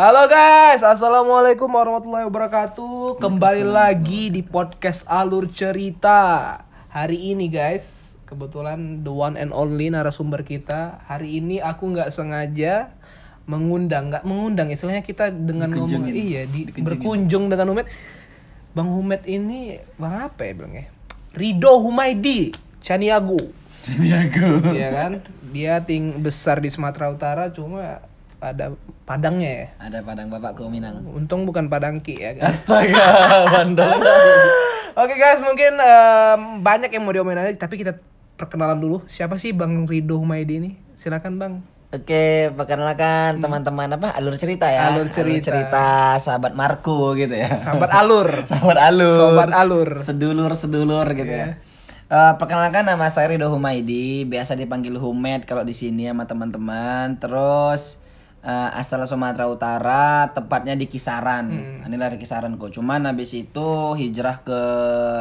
Halo guys, assalamualaikum warahmatullahi wabarakatuh. Kembali lagi di podcast Alur Cerita. Hari ini guys, kebetulan the one and only narasumber kita. Hari ini aku nggak sengaja mengundang, nggak mengundang istilahnya kita dengan ngomong iya di, berkunjung dengan Umet. Bang Humet ini bang apa ya bilangnya? Rido Humaidi, Caniago. Aku. Iya kan? Dia ting besar di Sumatera Utara cuma ada padangnya ya. Ada padang bapakku Minang. Untung bukan Padangki ya guys. Astaga, bandel. Oke guys, mungkin em, banyak yang mau diomongin lagi, tapi kita perkenalan dulu. Siapa sih Bang Rido Humaydi ini? Silakan Bang. Oke, perkenalkan teman-teman apa? Alur cerita ya. Alur cerita. cerita, sahabat Marco gitu ya. Sahabat alur. sahabat alur. Sobat alur. Sedulur-sedulur gitu ya. Eh, perkenalkan nama saya Rido Humaidi, biasa dipanggil Humed kalau di sini sama teman-teman. Terus eh, asal Sumatera Utara, tepatnya di Kisaran. Ini dari Kisaran kok. Cuman habis itu hijrah ke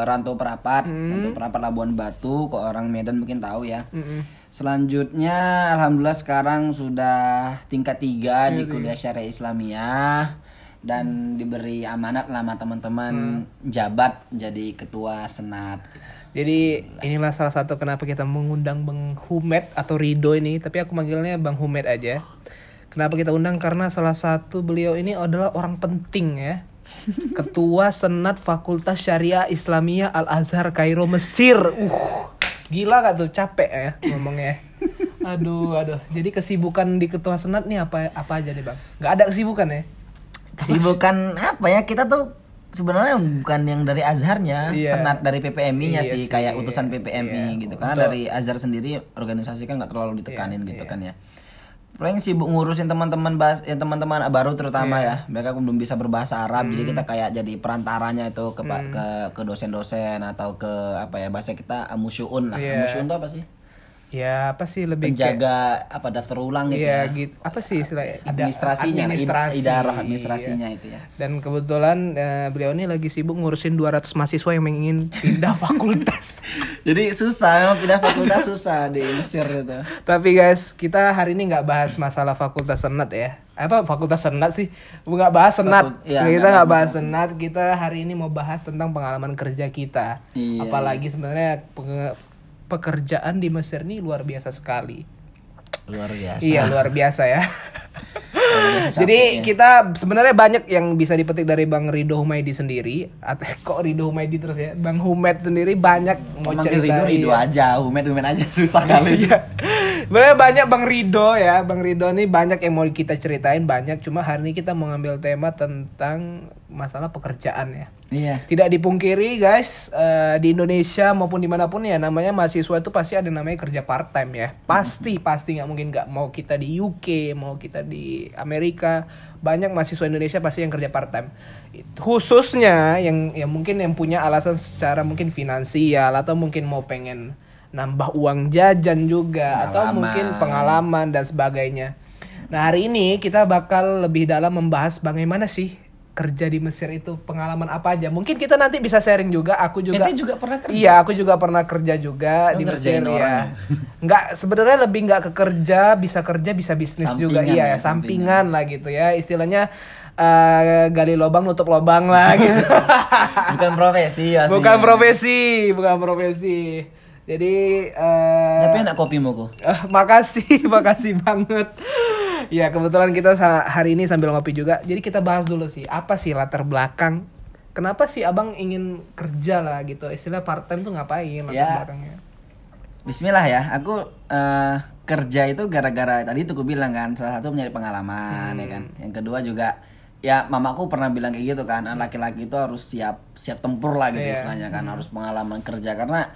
Rantau Perapat, Rantau Perapat Labuan Batu. Kok orang Medan mungkin tahu ya. Mm-mm. Selanjutnya alhamdulillah sekarang sudah tingkat tiga di kuliah syariah Islamiyah dan diberi amanat lah sama teman-teman jabat jadi ketua senat. Jadi inilah salah satu kenapa kita mengundang Bang Humed atau Rido ini, tapi aku manggilnya Bang Humed aja. Kenapa kita undang? Karena salah satu beliau ini adalah orang penting ya. Ketua Senat Fakultas Syariah Islamiyah Al Azhar Kairo Mesir. Uh, gila gak tuh capek ya ngomongnya. Aduh, aduh. Jadi kesibukan di Ketua Senat nih apa apa aja nih bang? Gak ada kesibukan ya? Kesibukan apa ya kita tuh sebenarnya bukan yang dari Azharnya, Iya. senat dari PPMI-nya Iya sih, kayak utusan PPMI Iya. gitu. Karena Untuk- dari Azhar sendiri organisasi kan nggak terlalu ditekanin Iya, gitu kan ya. Paling sibuk ngurusin teman-teman bahas yang teman-teman baru terutama Iya. ya. Mereka belum bisa berbahasa Arab, jadi Hmm. kita kayak jadi perantaranya itu ke ke ke dosen-dosen atau ke apa ya bahasa kita amusyun lah. Iya. Amusyun itu apa sih? Ya apa sih lebih kayak- Penjaga apa daftar ulang gitu Iya ya. gitu. Apa sih istilahnya? Ida- Administrasinya, administrasi. id- idarah administrasinya Iya. itu ya. Dan kebetulan eh, beliau ini lagi sibuk ngurusin 200 mahasiswa yang ingin pindah fakultas. Jadi susah, memang pindah fakultas susah di Mesir itu. Tapi guys, kita hari ini nggak bahas masalah fakultas senat ya. Apa fakultas senat sih? Nggak bahas senat. Fakul- iya, kita nggak bahas senat. Kita hari ini mau bahas tentang pengalaman kerja kita. Iya, Apalagi sebenarnya pekerjaan di Mesir ini luar biasa sekali. Luar biasa. Iya luar biasa ya. Jadi kita sebenarnya banyak yang bisa dipetik dari Bang Rido Humaydi sendiri. Atau kok Rido Humaydi terus ya? Bang Humed sendiri banyak mau cerita. Rido, Rido iya. aja, Umed Umed aja susah kali sih. Sebenarnya banyak Bang Rido ya. Bang Rido nih banyak yang mau kita ceritain banyak. Cuma hari ini kita mau ngambil tema tentang masalah pekerjaan ya. Iya. Tidak dipungkiri guys eh, di Indonesia maupun di mana pun ya namanya mahasiswa itu pasti ada namanya kerja part time ya pasti pasti nggak mungkin nggak mau kita di UK mau kita di Amerika banyak mahasiswa Indonesia pasti yang kerja part time khususnya yang yang mungkin yang punya alasan secara mungkin finansial atau mungkin mau pengen nambah uang jajan juga atau Pengalaman. mungkin pengalaman dan sebagainya. Nah hari ini kita bakal lebih dalam membahas bagaimana sih kerja di Mesir itu pengalaman apa aja. Mungkin kita nanti bisa sharing juga aku juga Kita juga pernah kerja. iya aku juga pernah kerja juga Lu di ngerjain Mesir orang. Ya nggak sebenarnya lebih nggak ke kerja bisa kerja bisa bisnis juga. Sampingan iya ya, ya, sampingan. lah gitu ya. Istilahnya eh, gali lubang nutup lubang lah gitu. Bukan profesi aslinya. bukan profesi bukan profesi jadi eh, Tapi enak kopimu kok. Eh, makasih, makasih banget. Ya kebetulan kita hari ini sambil ngopi juga. Jadi kita bahas dulu sih, apa sih latar belakang? Kenapa sih abang ingin kerja lah gitu? Istilah part time tuh ngapain latar Ya. belakangnya? Bismillah ya, aku eh, kerja itu gara-gara tadi itu aku bilang kan, salah satu mencari pengalaman ya kan. Hmm. Yang kedua juga ya mamaku pernah bilang kayak gitu kan, "Ah, laki-laki itu harus siap siap tempur lah gitu Iya. istilahnya kan, harus pengalaman kerja karena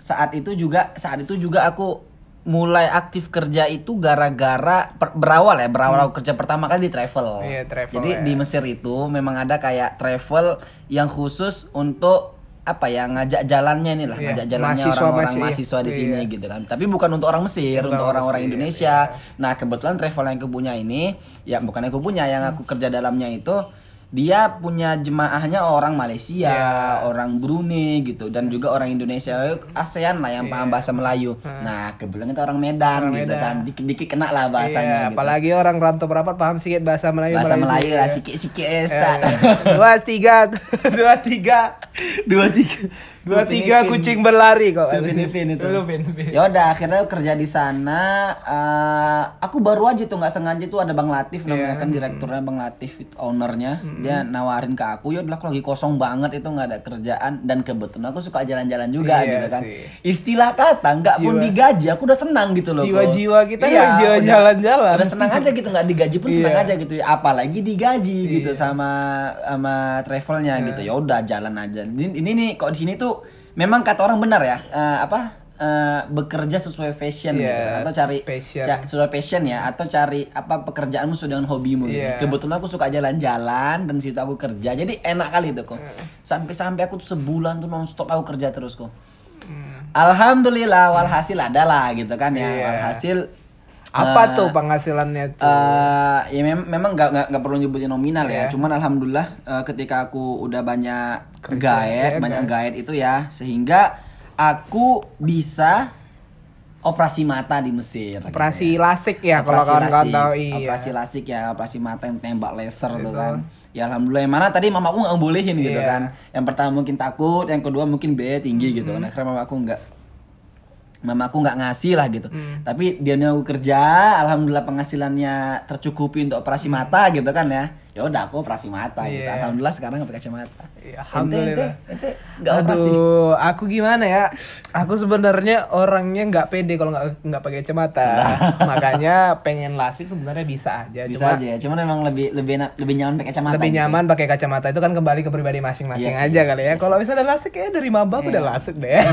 saat itu juga saat itu juga aku mulai aktif kerja itu gara-gara per- berawal ya berawal aku kerja pertama kali di travel. Hmm. Iya, travel, Jadi ya. di Mesir itu memang ada kayak travel yang khusus untuk apa ya ngajak jalannya nih lah Iya, ngajak jalannya orang-orang mahasiswa di iya. sini gitu kan tapi bukan untuk orang Mesir untuk orang orang-orang Indonesia nah kebetulan travel yang aku punya ini ya bukan yang aku punya yang aku kerja dalamnya itu dia punya jemaahnya orang Malaysia, Iya. orang Brunei gitu dan juga orang Indonesia ASEAN lah yang paham bahasa Melayu. Nah, kebetulan kita orang Medan Iya. Orang gitu Medan. kan. Dikit-dikit kena lah bahasanya Iya, gitu. apalagi orang rantau berapa paham sedikit bahasa Melayu bahasa Melayu ya. lah sikit-sikit ya. dua tiga dua tiga Dua tiga. Dua tiga kucing berlari kok Itu Filipin itu. Filipin. Ya udah akhirnya kerja di sana. eh, aku baru aja tuh nggak sengaja tuh ada Bang Latif namanya Iya. kan direkturnya Bang Latif itu ownernya. Dia nawarin ke aku ya udah aku lagi kosong banget itu nggak ada kerjaan dan kebetulan aku suka jalan-jalan juga Iya gitu kan. sih. Istilah kata nggak pun digaji aku udah senang gitu loh. Jiwa-jiwa kita Iya, kan jiwa jalan-jalan. Udah senang aja gitu nggak digaji pun senang Iya. aja gitu. Apalagi digaji gitu sama sama travelnya gitu. Ya udah jalan aja. Ini, ini nih kok di sini tuh memang kata orang benar ya eh, apa eh, bekerja sesuai fashion Iya, gitu atau cari passion. ca- sesuai passion ya atau cari apa pekerjaanmu sesuai dengan hobimu gitu. Iya. Kebetulan aku suka jalan-jalan dan situ aku kerja. Jadi enak kali tuh kok. Sampai-sampai aku tuh sebulan tuh nonstop aku kerja terus kok. Alhamdulillah walhasil ada lah gitu kan ya. Iya. Walhasil apa eh, tuh penghasilannya tuh Eh, ya mem- memang nggak nggak nggak perlu nyebutin nominal ya. Iya. Cuman alhamdulillah eh, ketika aku udah banyak Kerja, guide, ya, banyak guide itu ya sehingga aku bisa operasi mata di Mesir. gitu operasi ya. lasik ya kalau Operasi kawan-kawan lasik, tahu iya Operasi lasik ya, operasi mata yang tembak laser tuh kan. Ya alhamdulillah yang mana tadi mamaku nggak bolehin gitu Iya. kan. Yang pertama mungkin takut, yang kedua mungkin biaya tinggi gitu kan. Akhirnya mamaku nggak mamaku nggak ngasih lah gitu. Tapi dia aku kerja, alhamdulillah penghasilannya tercukupi untuk operasi mata gitu kan ya. Ya udah aku operasi mata gitu. Iya. Alhamdulillah sekarang nggak pakai kacamata. Iya, Ente- alhamdulillah. ente- ente. Aduh, aku gimana ya? Aku sebenarnya orangnya nggak pede kalau nggak nggak pakai kacamata. Makanya pengen lasik sebenarnya bisa aja. Bisa Cuma aja ya. Cuman memang lebih lebih enak, lebih nyaman pakai kacamata. lebih gitu. nyaman pakai kacamata itu kan kembali ke pribadi masing-masing Iya sih, aja iya kali ya. iya Kalau misalnya lasik ya dari maba aku udah lasik deh. Iya.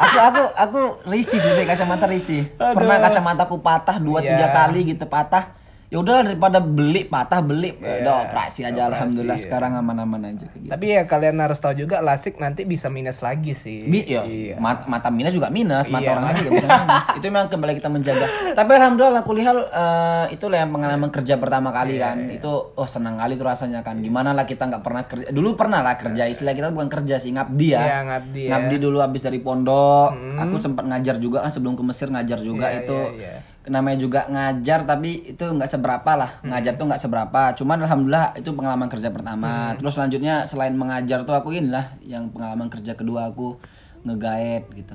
aku aku aku risih sih pakai kacamata risih. Pernah kacamataku patah dua Iya. tiga kali gitu patah. Ya udah daripada beli patah beli, Iya, udah operasi aja alhamdulillah sekarang aman-aman aja gitu. Tapi ya kalian harus tahu juga lasik nanti bisa minus lagi sih. Bi, ya, Iya. mat- mata minus juga minus, mata Iya, orang lain juga bisa minus. itu memang kembali kita menjaga. Tapi alhamdulillah kuliah uh, itu lah yang pengalaman kerja pertama kali Iya, kan. Itu oh senang kali tuh rasanya kan. Gimana lah kita nggak pernah kerja. Dulu pernah lah kerja istilah kita bukan kerja sih ngabdi ya. Iya, ngabdi ya. Ngabdi dulu habis dari pondok. Aku sempat ngajar juga kan sebelum ke Mesir ngajar juga Iya, itu. iya, iya. Namanya juga ngajar tapi itu nggak seberapa lah. Ngajar tuh nggak seberapa. Cuman alhamdulillah itu pengalaman kerja pertama. Terus selanjutnya selain mengajar tuh aku inilah yang pengalaman kerja kedua aku ngegaet gitu.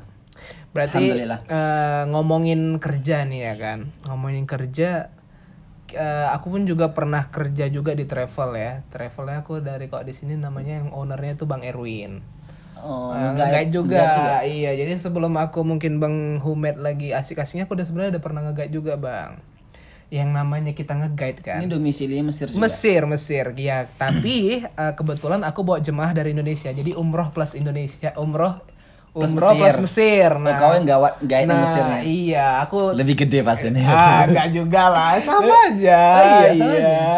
Berarti Alhamdulillah. eh, ngomongin kerja nih ya kan. Ngomongin kerja eh, aku pun juga pernah kerja juga di travel ya. Travelnya aku dari kok di sini namanya yang ownernya tuh Bang Erwin. Oh, Eh, nge-guide- nge-guide juga. nge-guide Iya, jadi sebelum aku mungkin Bang Humet lagi asik-asiknya aku udah sebenarnya udah pernah nge-guide juga, Bang. Yang namanya kita nge-guide kan. Ini domisilinya Mesir juga. Mesir, Mesir, ya. Tapi eh, kebetulan aku bawa jemaah dari Indonesia. Jadi umroh plus Indonesia, umroh Plus umroh Mesir. plus Mesir. Oh, kau yang gawat guide nah, Mesirnya. iya, aku Lebih gede pasti nih. ah enggak juga lah, sama aja. Oh, iya, sama iya.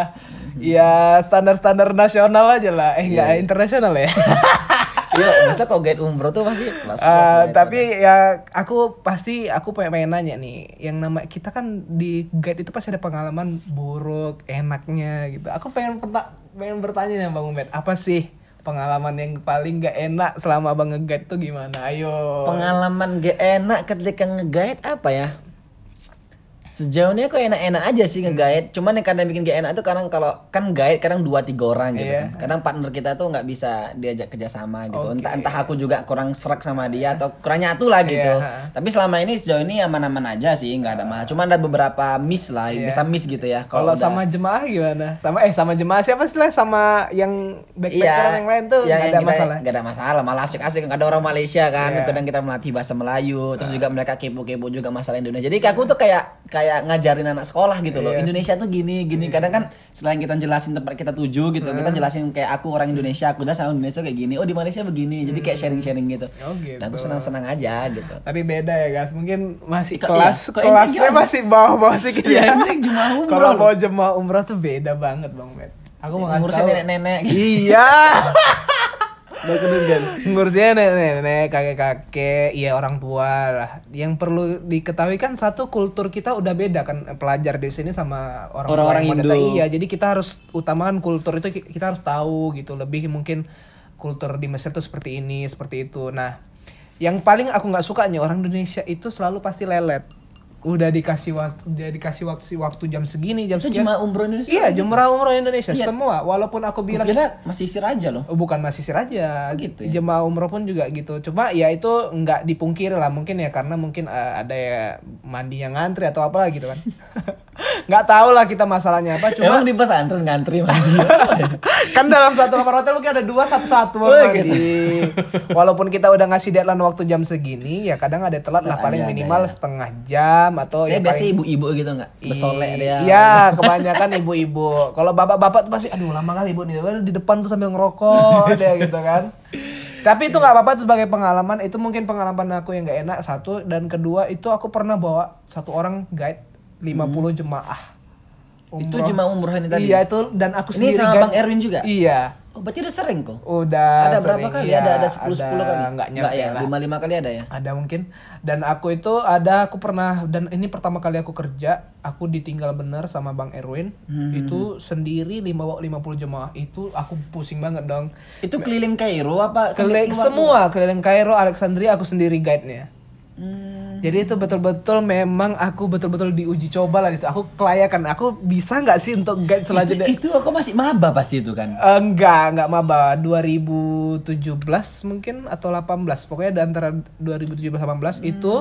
Iya, standar-standar nasional aja lah. Eh, enggak internasional ya. Iya, masa kau guide umroh tuh pasti plus plus. Itu. tapi ya aku pasti aku pengen, pengen nanya nih, yang nama kita kan di guide itu pasti ada pengalaman buruk, enaknya gitu. Aku pengen pengen bertanya nih Bang Umet, apa sih pengalaman yang paling gak enak selama Bang nge-guide tuh gimana? Ayo. pengalaman gak enak ketika nge-guide apa ya? Sejauh ini aku enak-enak aja sih nge-guide. Cuman yang kadang bikin gak enak tuh kadang kalau kan guide kadang dua tiga orang gitu Iya. kan. Kadang partner kita tuh nggak bisa diajak kerjasama gitu. Oke. Entah entah aku juga kurang serak sama dia atau kurang nyatu lah gitu. Iya. Tapi selama ini sejauh ini aman-aman aja sih nggak ada masalah. Cuman ada beberapa miss lah, Iya. bisa miss gitu ya. Kalau sama jemaah gimana? Sama eh sama jemaah siapa sih lah sama yang backpacker yang lain tuh yang- gak ada kita- masalah. nggak ada masalah malah asik-asik ada orang Malaysia kan Iya. kadang kita melatih bahasa Melayu terus juga mereka kepo-kepo juga masalah Indonesia jadi aku tuh kayak kayak ngajarin anak sekolah gitu loh Iya. Indonesia tuh gini gini kadang kan selain kita jelasin tempat kita tuju gitu kita jelasin kayak aku orang Indonesia aku udah sama Indonesia kayak gini oh di Malaysia begini jadi kayak sharing-sharing gitu Oh, gitu. dan aku senang-senang aja gitu Tapi beda ya guys, mungkin masih Kok kelas iya? Kok kelasnya gimana? masih bawah-bawah sedikit Iya, ya. Kalau mau jemaah umroh tuh beda banget bang Met. Aku mau ngasih tahu. nenek-nenek gitu. Iya. Ngurusnya nenek-nenek kakek-kakek iya orang tua lah. Yang perlu diketahui kan satu kultur kita udah beda kan pelajar di sini sama orang Orang-orang Indo. iya jadi kita harus utamakan kultur itu ki- kita harus tahu gitu. Lebih mungkin kultur di Mesir tuh seperti ini seperti itu. Nah yang paling aku nggak sukanya orang Indonesia itu selalu pasti lelet udah dikasih waktu udah dikasih waktu waktu jam segini jam Itu cuma umroh Indonesia. iya jumrah umroh Indonesia semua walaupun aku bilang masih sir aja loh. Oh, bukan masih sir aja Oh, gitu ya? jemaah umroh pun juga gitu cuma ya itu nggak dipungkiri lah mungkin ya karena mungkin eh, ada ya mandi yang ngantri atau apalah gitu kan nggak tahu lah kita masalahnya apa cuma Emang di pesantren ngantri mandi. kan dalam satu kamar hotel mungkin ada dua satu satu Oh, gitu. mandi walaupun kita udah ngasih deadline waktu jam segini ya kadang ada telat lah paling Ada, ada, minimal setengah jam atau Ya ya biasa paling ibu-ibu gitu enggak? Besolek dia. Iya, kebanyakan ibu-ibu. Kalau bapak-bapak tuh pasti aduh lama kali ibu nih di depan tuh sambil ngerokok dia gitu kan. Tapi itu nggak apa-apa itu sebagai pengalaman. Itu mungkin pengalaman aku yang nggak enak satu dan kedua itu aku pernah bawa satu orang guide 50 jemaah. Itu Umroh. cuma umroh ini tadi. Iya itu dan aku Ini sendiri sama guide. Bang Erwin juga? Iya. Oh, berarti udah sering kok. Udah ada berapa sering, kali? iya, ada ada 10 10 ada, kali. Nggak nyampe ya, lah. 5 5 kali ada ya. Ada mungkin dan aku itu ada aku pernah dan ini pertama kali aku kerja aku ditinggal bener sama Bang Erwin Hmm. itu sendiri lima 50 jemaah itu aku pusing banget dong Itu keliling Kairo apa? keliling semua keliling Kairo Alexandria aku sendiri guide-nya Hmm. Jadi itu betul-betul memang aku betul-betul diuji coba lah gitu aku kelayakan aku bisa nggak sih untuk guide Itu, selanjutnya itu aku masih maba pasti itu kan. Eh, enggak, enggak maba 2017 mungkin atau 18. Pokoknya di antara 2017 18 itu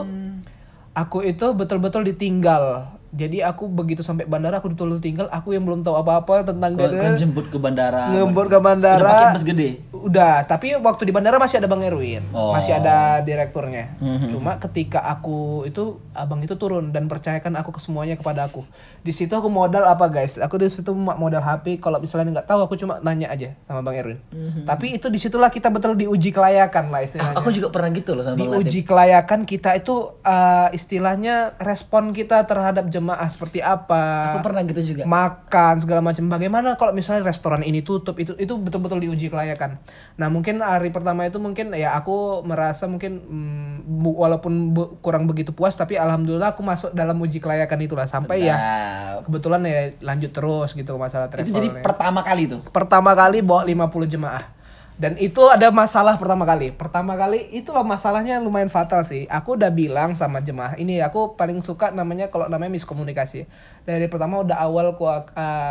aku itu betul-betul ditinggal. Jadi aku begitu sampai bandara aku betul-betul tinggal, aku yang belum tahu apa-apa tentang dia. kau jemput ke bandara. Ngebut ke Udah bandara. pakai bus gede. Udah, tapi waktu di bandara masih ada Bang Erwin, Oh. masih ada direkturnya. Mhm. Cuma ketika aku itu abang itu turun dan percayakan aku ke semuanya kepada aku. Di situ aku modal apa guys? Aku di situ mo- modal HP. Kalau misalnya nggak tahu, aku cuma nanya aja sama Bang Erwin. Tapi itu di situlah kita betul diuji kelayakan lah istilahnya. Aku juga pernah gitu loh sama diuji kelayakan kita itu uh, istilahnya respon kita terhadap jemaah seperti apa Aku pernah gitu juga. makan segala macam bagaimana kalau misalnya restoran ini tutup itu itu betul-betul diuji kelayakan nah mungkin hari pertama itu mungkin ya aku merasa mungkin mm, bu- walaupun bu- kurang begitu puas tapi alhamdulillah aku masuk dalam uji kelayakan itulah sampai ya Sedap. kebetulan ya lanjut terus gitu masalah travel Itu jadi pertama kali tuh. pertama kali bawa 50 jemaah dan itu ada masalah pertama kali. Pertama kali itu loh masalahnya lumayan fatal sih. Aku udah bilang sama jemaah ini aku paling suka namanya kalau namanya miskomunikasi. Dari pertama udah awal aku,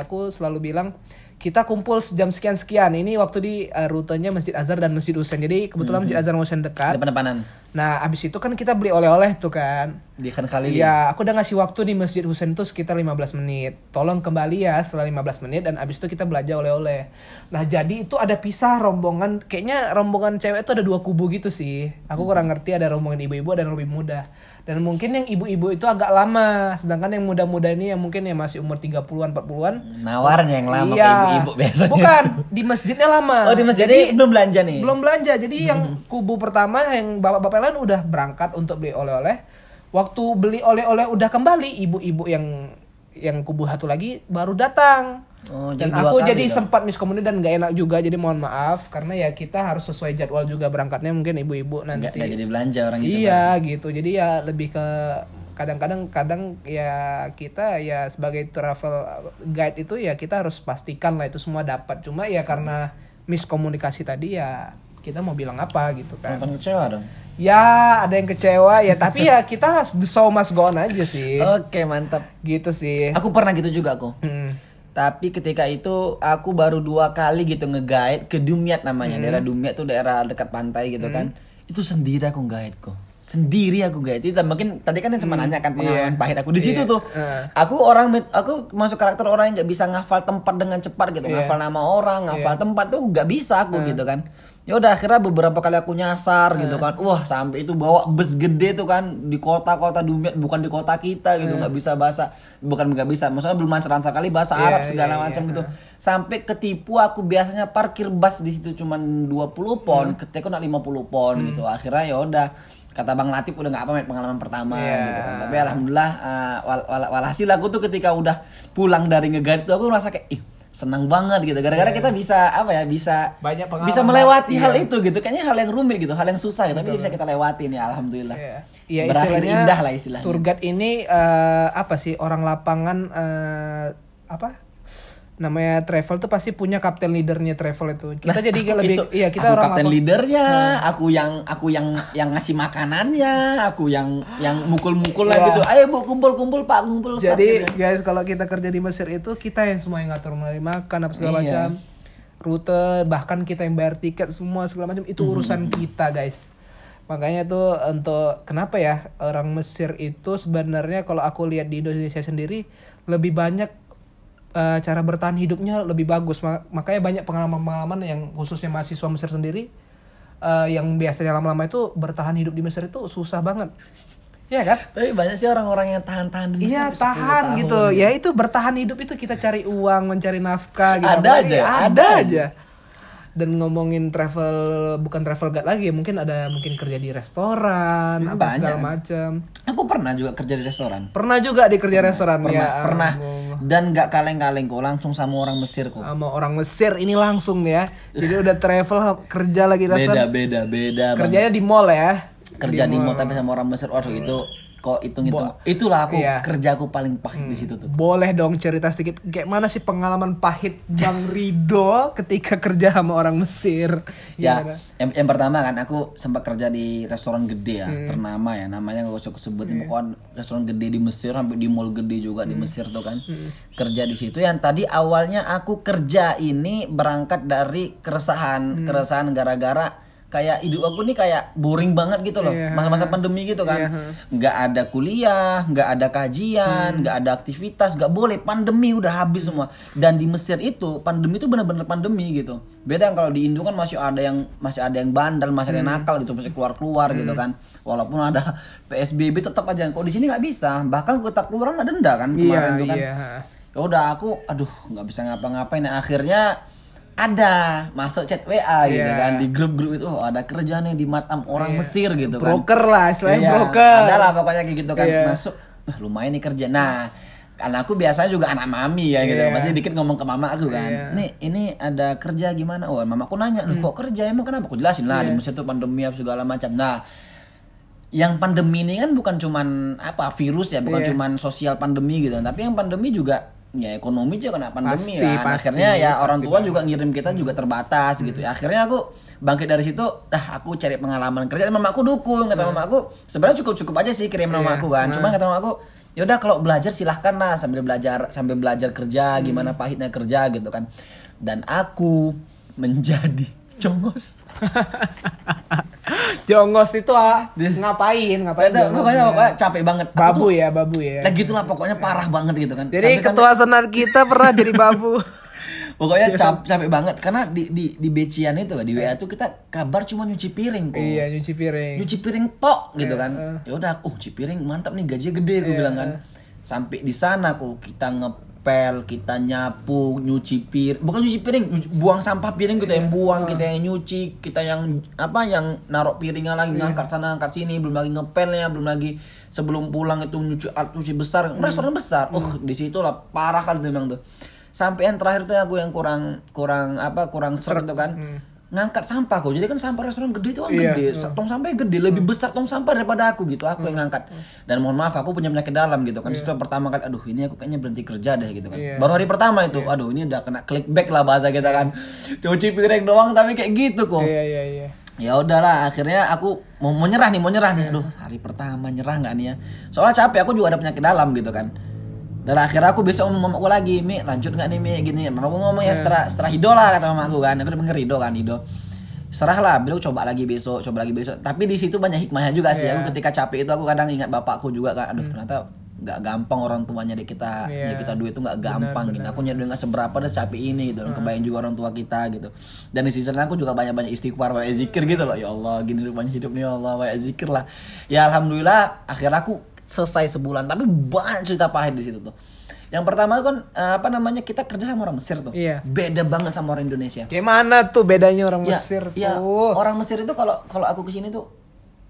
aku selalu bilang kita kumpul jam sekian sekian ini waktu di uh, rutenya Masjid Azhar dan Masjid Husain jadi kebetulan Masjid Azhar dan Husain dekat Depan-depanan. Nah abis itu kan kita beli oleh-oleh tuh kan Di kan kali Iya, aku udah ngasih waktu di Masjid Husain itu sekitar 15 menit. Tolong kembali ya setelah 15 menit dan abis itu kita belajar oleh-oleh. Nah, jadi itu ada pisah rombongan, kayaknya rombongan cewek itu ada dua kubu gitu sih. Aku kurang ngerti ada rombongan ibu-ibu dan rombongan muda. Dan mungkin yang ibu-ibu itu agak lama, sedangkan yang muda-muda ini yang mungkin yang masih umur 30-an, 40-an. Nawarnya yang lama iya. ke ibu-ibu biasanya. Bukan, di masjidnya lama. Oh, di masjid jadi belum belanja nih. Belum belanja. Jadi yang kubu pertama yang bapak-bapak lain udah berangkat untuk beli oleh-oleh. Waktu beli oleh-oleh udah kembali, ibu-ibu yang yang kubu satu lagi baru datang. Oh, dan aku jadi dong. sempat miskomunikasi dan gak enak juga jadi mohon maaf karena ya kita harus sesuai jadwal juga berangkatnya mungkin ibu-ibu nanti. Nggak, nggak jadi belanja orang gitu. Iya gitu. Jadi ya lebih ke kadang-kadang kadang ya kita ya sebagai travel guide itu ya kita harus pastikan lah itu semua dapat. Cuma ya karena miskomunikasi tadi ya kita mau bilang apa gitu kan. Nonton kecewa dong. Ya ada yang kecewa ya tapi ya kita the show must go on aja sih. Oke, mantap. Gitu sih. Aku pernah gitu juga aku. Hmm. Tapi ketika itu aku baru dua kali gitu nge-guide ke Dumyat namanya. Hmm. Daerah Dumyat tuh daerah dekat pantai gitu kan. Itu sendiri aku guide kok. Sendiri aku guide. Itu mungkin tadi kan yang sempat nanya kan pengalaman Iya. pahit aku di situ Iya. tuh. Eh. Aku orang aku masuk karakter orang yang nggak bisa ngafal tempat dengan cepat gitu. Iya. Ngafal nama orang, ngafal tempat tuh nggak bisa aku gitu kan. Ya udah akhirnya beberapa kali aku nyasar gitu kan. Wah, sampai itu bawa bus gede tuh kan di kota-kota Dumyat bukan di kota kita gitu. nggak bisa bahasa bukan nggak bisa. Maksudnya belum lancar-lancar kali bahasa Iya, Arab segala iya, macam iya. gitu. Sampai ketipu aku biasanya parkir bus di situ cuman 20 pon, ketika aku nak 50 pon gitu. Akhirnya ya udah kata Bang Latif udah nggak apa Met, pengalaman pertama Iya. gitu kan. Tapi alhamdulillah uh, wal wal- walhasil aku tuh ketika udah pulang dari ngeguide tuh aku merasa kayak ih senang banget gitu gara-gara kita bisa apa ya bisa Banyak pengalaman. bisa melewati Iya. hal itu gitu kayaknya hal yang rumit gitu hal yang susah gitu tapi bisa kita lewatin ya alhamdulillah Iya. Iya, berakhir istilahnya indah lah istilahnya guide ini eh, apa sih orang lapangan eh, apa? Namanya travel tuh pasti punya kapten leadernya travel itu. Kita jadi Aku lebih itu, iya kita aku orang kapten leadernya aku yang aku yang yang ngasih makanannya aku yang yang mukul-mukul lah Iya. gitu ayo bu kumpul-kumpul pak kumpul Jadi gitu. guys kalau kita kerja di Mesir itu kita yang semua yang ngatur mulai makan apa segala Iya. macam. Rute bahkan kita yang bayar tiket semua segala macam itu urusan kita guys. Makanya tuh untuk kenapa ya orang Mesir itu sebenarnya kalau aku lihat di Indonesia sendiri lebih banyak eh, cara bertahan hidupnya lebih bagus. Ma- Makanya banyak pengalaman-pengalaman yang khususnya mahasiswa Mesir sendiri eh, yang biasanya lama-lama itu bertahan hidup di Mesir itu susah banget. Iya kan? tapi banyak sih orang-orang yang tahan-tahan di Iya Mesir 10 tahan tahun. gitu. Ya itu bertahan hidup itu kita cari uang, mencari nafkah gitu. Ada Apalagi aja, ada, ada aja. Dan ngomongin travel bukan travel guide lagi, mungkin ada mungkin kerja di restoran, Hmm, apa banyak. segala macam. aku pernah juga kerja di restoran Pernah juga di kerja restoran pernah ya. pernah ampun. Dan nggak kaleng-kaleng kok langsung sama orang Mesir kok Sama orang Mesir ini langsung ya. Jadi udah travel kerja lagi di beda beda beda. Kerjanya di mall ya. kerja di mall tapi sama orang Mesir waduh itu kok hitung hitung itulah aku Iya. kerja aku paling pahit di situ tuh Boleh dong cerita sedikit kayak mana sih pengalaman pahit Bang Rido ketika kerja sama orang Mesir? Ya, Gimana? yang, yang pertama kan aku sempat kerja di restoran gede ya, Hmm. ternama ya, namanya nggak usah sebutin, Iya. pokoknya restoran gede di Mesir sampai di mall gede juga Hmm. di Mesir tuh kan, kerja di situ. Yang tadi awalnya aku kerja ini berangkat dari keresahan, Hmm. keresahan gara-gara kayak hidup aku nih kayak boring banget gitu loh, Iya. masa-masa pandemi gitu kan, nggak ada kuliah, nggak ada Hmm. kajian, nggak ada aktivitas, nggak boleh, pandemi udah habis semua. Dan di Mesir itu pandemi itu benar-benar pandemi gitu. Beda kalau di Indo kan masih ada yang masih ada yang bandel, masih ada yang Hmm. nakal gitu, masih keluar-keluar gitu kan. Walaupun ada PSBB tetap aja. Kok di sini nggak bisa, bahkan kita keluar ada denda kan kemarin Iya, tuh kan. iya. Ya udah aku, aduh nggak bisa ngapa-ngapain. Nah, akhirnya ada masuk chat WA gitu Iya. kan di grup-grup itu oh, ada kerja nih di matam orang Mesir gitu kan. broker lah istilahnya Iya, broker Ada lah pokoknya kayak gitu kan Iya. masuk. Wah, lumayan nih kerja. Nah, karena aku biasanya juga anak mami ya gitu. Iya. Pasti dikit ngomong ke mama aku kan. Nih, ini ada kerja gimana? Oh, mamaku nanya, "Loh, Hmm. kok kerja emang kenapa?" Aku jelasin lah Iya. di Mesir tuh pandemi apa segala macam. Nah, yang pandemi ini kan bukan cuman apa virus ya, bukan Iya. cuman sosial pandemi gitu, tapi yang pandemi juga ya ekonomi juga kena pandemi Pasti, kan. pasti, Akhirnya ya pasti orang tua banget. juga ngirim kita juga terbatas gitu ya. Akhirnya aku bangkit dari situ, dah aku cari pengalaman kerja dan mamaku dukung. Kata mamaku, sebenarnya cukup-cukup aja sih kirim nama aku kan. Cuman kata mamaku, ya udah kalau belajar silahkan lah sambil belajar sambil belajar kerja gimana pahitnya kerja gitu kan. Dan aku menjadi congos. jongos itu ah, ngapain ngapain Pokoknya, jongos? pokoknya, pokoknya capek banget. Aku babu tuh- ya babu ya Lah gitulah pokoknya parah banget gitu kan. jadi Sampai-sampai- ketua senat kita pernah jadi babu Pokoknya cap, capek banget karena di di di Becian itu di WA tuh kita kabar cuma nyuci piring kok. iya nyuci piring Nyuci piring tok gitu kan. Ya udah, oh nyuci piring mantap nih gajinya gede gue bilang kan. Sampai di sana kok kita ngepel, kita nyapu, nyuci piring, bukan nyuci piring, nyuci- buang sampah piring kita yang buang, kita yang nyuci, kita yang apa yang narok piringnya lagi ngangkat sana ngangkat sini, belum lagi ngepelnya, belum lagi sebelum pulang itu nyuci alat nyuci besar, restoran besar. Oh, di situ lah parah kan memang tuh. Sampai yang terakhir tuh aku yang kurang kurang apa kurang seret tuh kan. Ngangkat sampah kok. Jadi kan sampah restoran gede itu kan Iya, gede. Tong sampahnya gede, lebih besar tong sampah daripada aku gitu. Aku yang ngangkat. Dan mohon maaf aku punya penyakit dalam gitu kan. Setelah pertama kali aduh ini aku kayaknya berhenti kerja deh gitu kan. Iya. Baru hari pertama itu, aduh ini udah kena clickback lah bahasa kita kan. Cuci piring doang tapi kayak gitu kok. iya iya iya Ya udahlah, akhirnya aku mau, mau nyerah nih, mau nyerah nih. Aduh, hari pertama nyerah nggak nih ya? Soalnya capek, aku juga ada penyakit dalam gitu kan. Dan akhirnya aku besok ngomong mamaku lagi, Mi lanjut nggak nih Mi gini. Mamaku ngomong ya setelah setelah Hido lah kata mamaku kan. Aku udah denger Hido kan Hido. Serah lah, beliau coba lagi besok, coba lagi besok. Tapi di situ banyak hikmahnya juga sih. Aku ketika capek itu aku kadang ingat bapakku juga kan. Aduh, ternyata nggak gampang orang tua nyari kita Iya. nyari kita duit itu nggak gampang gitu. Aku nyari duit nggak seberapa udah capek ini gitu. Kebayang juga orang tua kita gitu. Dan di sisi lain aku juga banyak-banyak istighfar, banyak zikir gitu loh. Ya Allah, gini rupanya hidup nih ya Allah, banyak zikir lah. Ya alhamdulillah akhirnya aku selesai sebulan tapi banyak cerita pahit di situ tuh. Yang pertama kan eh, apa namanya kita kerja sama orang Mesir tuh. Iya. Beda banget sama orang Indonesia. Gimana tuh bedanya orang Ya, Mesir ya, tuh? orang Mesir itu kalau kalau aku ke sini tuh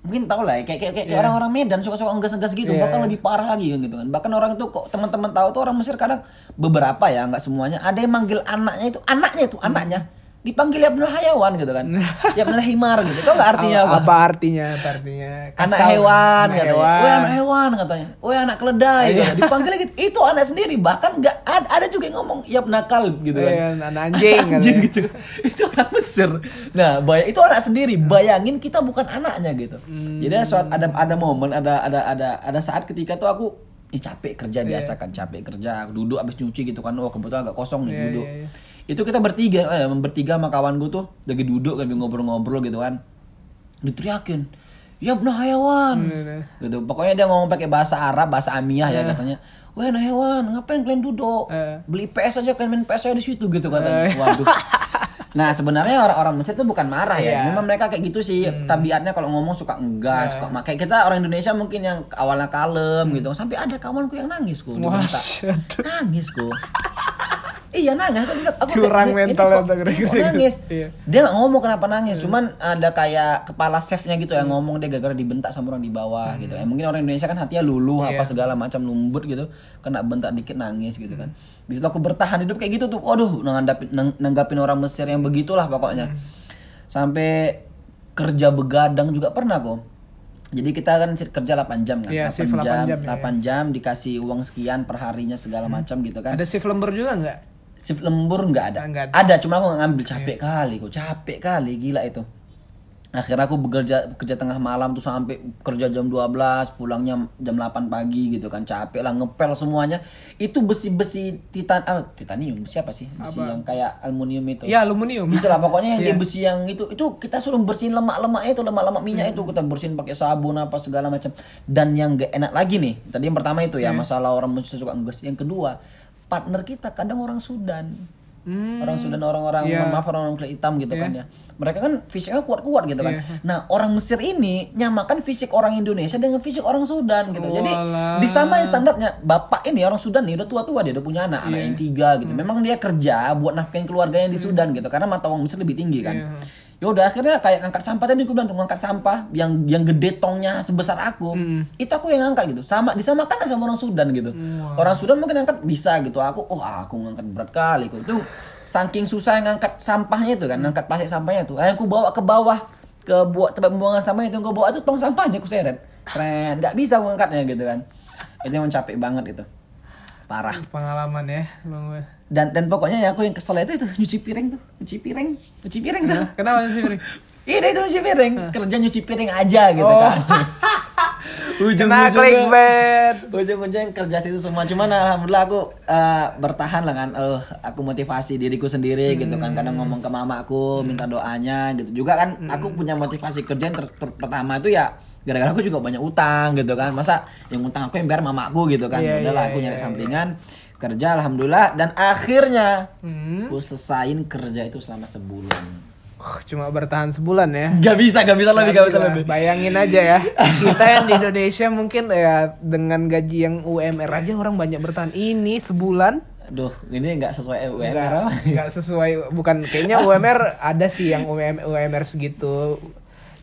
mungkin tau lah ya, kayak kayak, kayak kayak orang-orang Medan suka-suka enggas-enggas gitu Iya, bahkan lebih parah lagi kan gitu kan bahkan orang itu kok teman-teman tahu tuh orang Mesir kadang beberapa ya nggak semuanya ada yang manggil anaknya itu anaknya itu anaknya dipanggil benar hayawan gitu kan ya benar himar gitu tau nggak artinya apa, apa artinya apa artinya Kasih anak hewan Anak katanya. hewan. Anak hewan katanya. Woi anak keledai. Iya. gitu. Dipanggil gitu. Itu anak sendiri bahkan nggak ada, ada juga yang ngomong ya nakal gitu kan. Iya, anak anjing anjing katanya. gitu. itu anak Mesir. Nah, bay itu anak sendiri. Bayangin kita bukan anaknya gitu. Hmm. Jadi saat ada ada momen ada ada ada ada saat ketika tuh aku Ih, capek kerja Iya. biasa kan capek kerja duduk habis nyuci gitu kan oh kebetulan agak kosong nih Iya, duduk iya, iya. Itu kita bertiga eh, bertiga sama kawan gue tuh lagi duduk lagi ngobrol-ngobrol gitu kan. Diteriakin ya benar hewan. Iya, gitu. Pokoknya dia ngomong pakai bahasa Arab bahasa Amiyah ya katanya. Wah nah hewan, ngapain kalian duduk? Beli PS aja kalian main PS aja di situ gitu katanya. Waduh. Nah sebenarnya orang-orang Mesir itu bukan marah ya, Iya. Hmm. memang mereka kayak gitu sih. Tabiatnya kalau ngomong suka enggak, suka ma- kayak kita orang Indonesia mungkin yang awalnya kalem gitu, sampai ada kawanku yang nangis kok, nangis kok. iya nangis aku bilang aku Curang mentalnya kok- kok kira-kira. nangis. Iya. Dia nggak ngomong kenapa nangis, cuman ada kayak kepala chefnya gitu yang ngomong dia gara-gara dibentak sama orang di bawah gitu. Ya, mungkin orang Indonesia kan hatinya luluh apa Iya. segala macam lembut gitu, kena bentak dikit nangis gitu kan. Di situ aku bertahan hidup kayak gitu tuh. Waduh, nanggapin nang- nanggapin orang Mesir yang begitulah pokoknya. Sampai kerja begadang juga pernah kok. Jadi kita kan kerja 8 jam kan. Iya, 8 shift 8 jam, jam, ya, 8 jam dikasih uang sekian per harinya segala macam gitu kan Ada shift lembur juga nggak? Shift lembur nggak ada. Ada. ada. cuma aku nggak ngambil capek kali kok, capek kali gila itu. Akhirnya aku bekerja kerja tengah malam tuh sampai kerja jam 12, pulangnya jam 8 pagi gitu kan. Capek lah ngepel semuanya. Itu besi-besi titan ah, titanium, besi apa sih? Besi yang kayak aluminium itu. Ya aluminium. Itulah pokoknya yang Iya. dia besi yang itu itu kita suruh bersihin lemak-lemak itu lemak-lemak minyak itu kita bersihin pakai sabun apa segala macam dan yang gak enak lagi nih tadi yang pertama itu ya masalah orang suka ngegas yang kedua partner kita kadang orang Sudan Hmm. orang Sudan orang-orang Iya. maaf orang kulit hitam gitu kan ya mereka kan fisiknya kuat-kuat gitu kan Iya. nah orang Mesir ini nyamakan fisik orang Indonesia dengan fisik orang Sudan gitu jadi Walah. disamain standarnya bapak ini orang Sudan nih udah tua-tua dia udah punya anak Iya. anak yang tiga gitu memang dia kerja buat nafkahin keluarganya di Sudan gitu karena mata uang Mesir lebih tinggi kan Iya. Ya udah akhirnya kayak ngangkat sampah. Tadi aku bilang tuh ngangkat sampah yang yang gede tongnya sebesar aku itu aku yang ngangkat gitu. Sama disamakan sama orang Sudan gitu. Orang Sudan mungkin ngangkat bisa gitu. Aku oh aku ngangkat berat kali kok. Itu saking susah ngangkat sampahnya itu kan ngangkat plastik sampahnya tuh yang aku bawa ke bawah ke buat tempat pembuangan sampah itu aku bawa itu tong sampahnya aku seret. Seret. Nggak bisa aku ngangkatnya gitu kan. Itu yang capek banget itu parah. Pengalaman ya, Bang. Dan dan pokoknya ya aku yang kesel itu itu nyuci piring tuh. Nyuci piring. Nyuci piring tuh. Kenapa sih, Bri? ini itu nyuci piring. Kerja nyuci piring aja gitu Oh. kan. Kena clickbait. ujung-ujung kerja situ semua. Cuman alhamdulillah aku eh, bertahan lah kan. Eh aku motivasi diriku sendiri gitu kan. Kadang ngomong ke mama aku minta doanya gitu. Juga kan aku punya motivasi kerja yang ter- ter- pertama itu ya gara-gara aku juga banyak utang gitu kan masa yang utang aku yang bayar mamaku gitu kan Iya, udahlah iya, aku nyari iya, sampingan kerja alhamdulillah dan akhirnya Hmm. aku selesain kerja itu selama sebulan Cuma bertahan sebulan ya. Gak bisa, gak bisa lebih, gak bisa lebih. Bayangin aja ya. Kita yang di Indonesia mungkin ya dengan gaji yang UMR aja orang banyak bertahan. Ini sebulan Aduh, ini nggak sesuai UMR nggak sesuai bukan kayaknya UMR ada sih yang UMR UMR segitu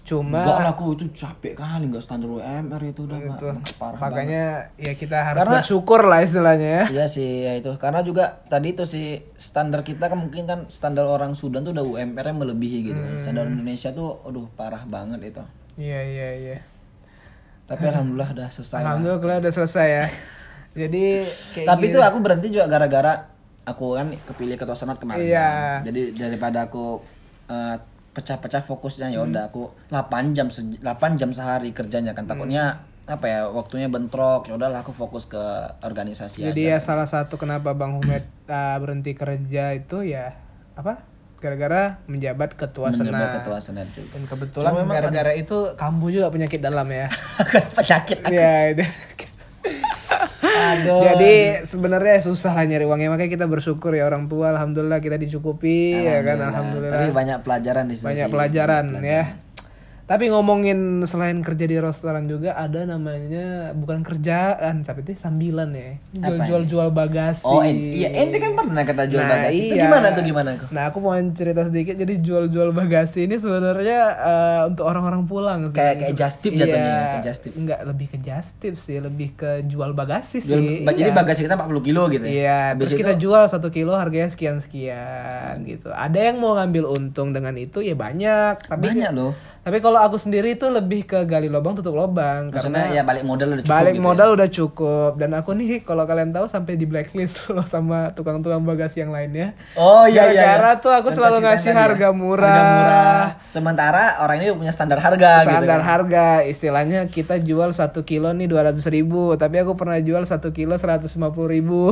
cuma Enggak lah, aku itu capek kali nggak standar UMR itu udah itu parah banget. makanya ya kita harus Karena- bersyukur lah istilahnya ya Iya sih, ya itu. Karena juga tadi itu sih standar kita kan mungkin kan standar orang Sudan tuh udah UMR-nya melebihi gitu. Hmm. Standar Indonesia tuh aduh parah banget itu. iya iya iya Tapi alhamdulillah udah selesai. lah. alhamdulillah udah selesai ya jadi kayak Tapi gitu. itu aku berhenti juga gara-gara aku kan kepilih ketua senat kemarin. Iya. kan. Jadi daripada aku eh, pecah-pecah fokusnya ya Hmm. udah aku 8 jam se- 8 jam sehari kerjanya kan takutnya apa ya waktunya bentrok ya udahlah aku fokus ke organisasi jadi ya aja. salah satu kenapa bang Humed uh, berhenti kerja itu ya apa gara-gara menjabat ketua Menjabat senat ketua senat juga. dan kebetulan gara-gara itu kambuh juga penyakit dalam ya penyakit aku. Aduh. Jadi sebenarnya susah lah nyari uangnya makanya kita bersyukur ya orang tua alhamdulillah kita dicukupi ya kan alhamdulillah. Tapi banyak pelajaran di situ Banyak sih. pelajaran ya. Tapi ngomongin selain kerja di restoran juga ada namanya bukan kerjaan tapi itu sambilan ya. Jual-jual jual bagasi. Oh, en- iya, ente kan pernah kata jual Nah, bagasi. Itu iya. gimana tuh gimana? Nah, aku mau cerita sedikit. Jadi jual-jual bagasi ini sebenarnya eh, untuk orang-orang pulang. Kayak- kayak just tip jatuhnya, Iya, kayak just tip. Enggak, lebih ke just tip sih, lebih ke jual bagasi Jual, sih. Jadi Iya. bagasi kita 40 kilo gitu ya. Iya, Habis terus itu- kita jual satu kilo harganya sekian sekian gitu. Ada yang mau ngambil untung dengan itu ya banyak. Tapi banyak loh. Tapi kalau aku sendiri itu lebih ke gali lubang tutup lubang Maksudnya karena ya balik modal udah cukup balik gitu modal udah cukup dan aku nih kalau kalian tahu sampai di blacklist loh sama tukang-tukang bagasi yang lainnya. ya. Oh iya iya. Gara-gara iya. tuh aku selalu ngasih ya. harga murah. Harga murah. Sementara orang ini punya standar harga gitu. Standar kan. harga istilahnya kita jual satu kilo nih dua ratus ribu tapi aku pernah jual satu kilo seratus lima puluh ribu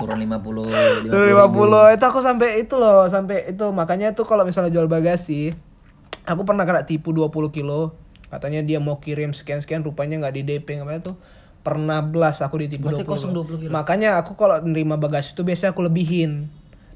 Turun 50, 50 Turun lima puluh itu aku sampai itu loh sampai itu makanya tuh kalau misalnya jual bagasi aku pernah kena tipu 20 kilo. Katanya dia mau kirim sekian sekian rupanya nggak di DP ngapain tuh. Pernah belas aku ditipu Berarti 20 kosong 20 kilo. makanya aku kalau nerima bagasi itu biasanya aku lebihin.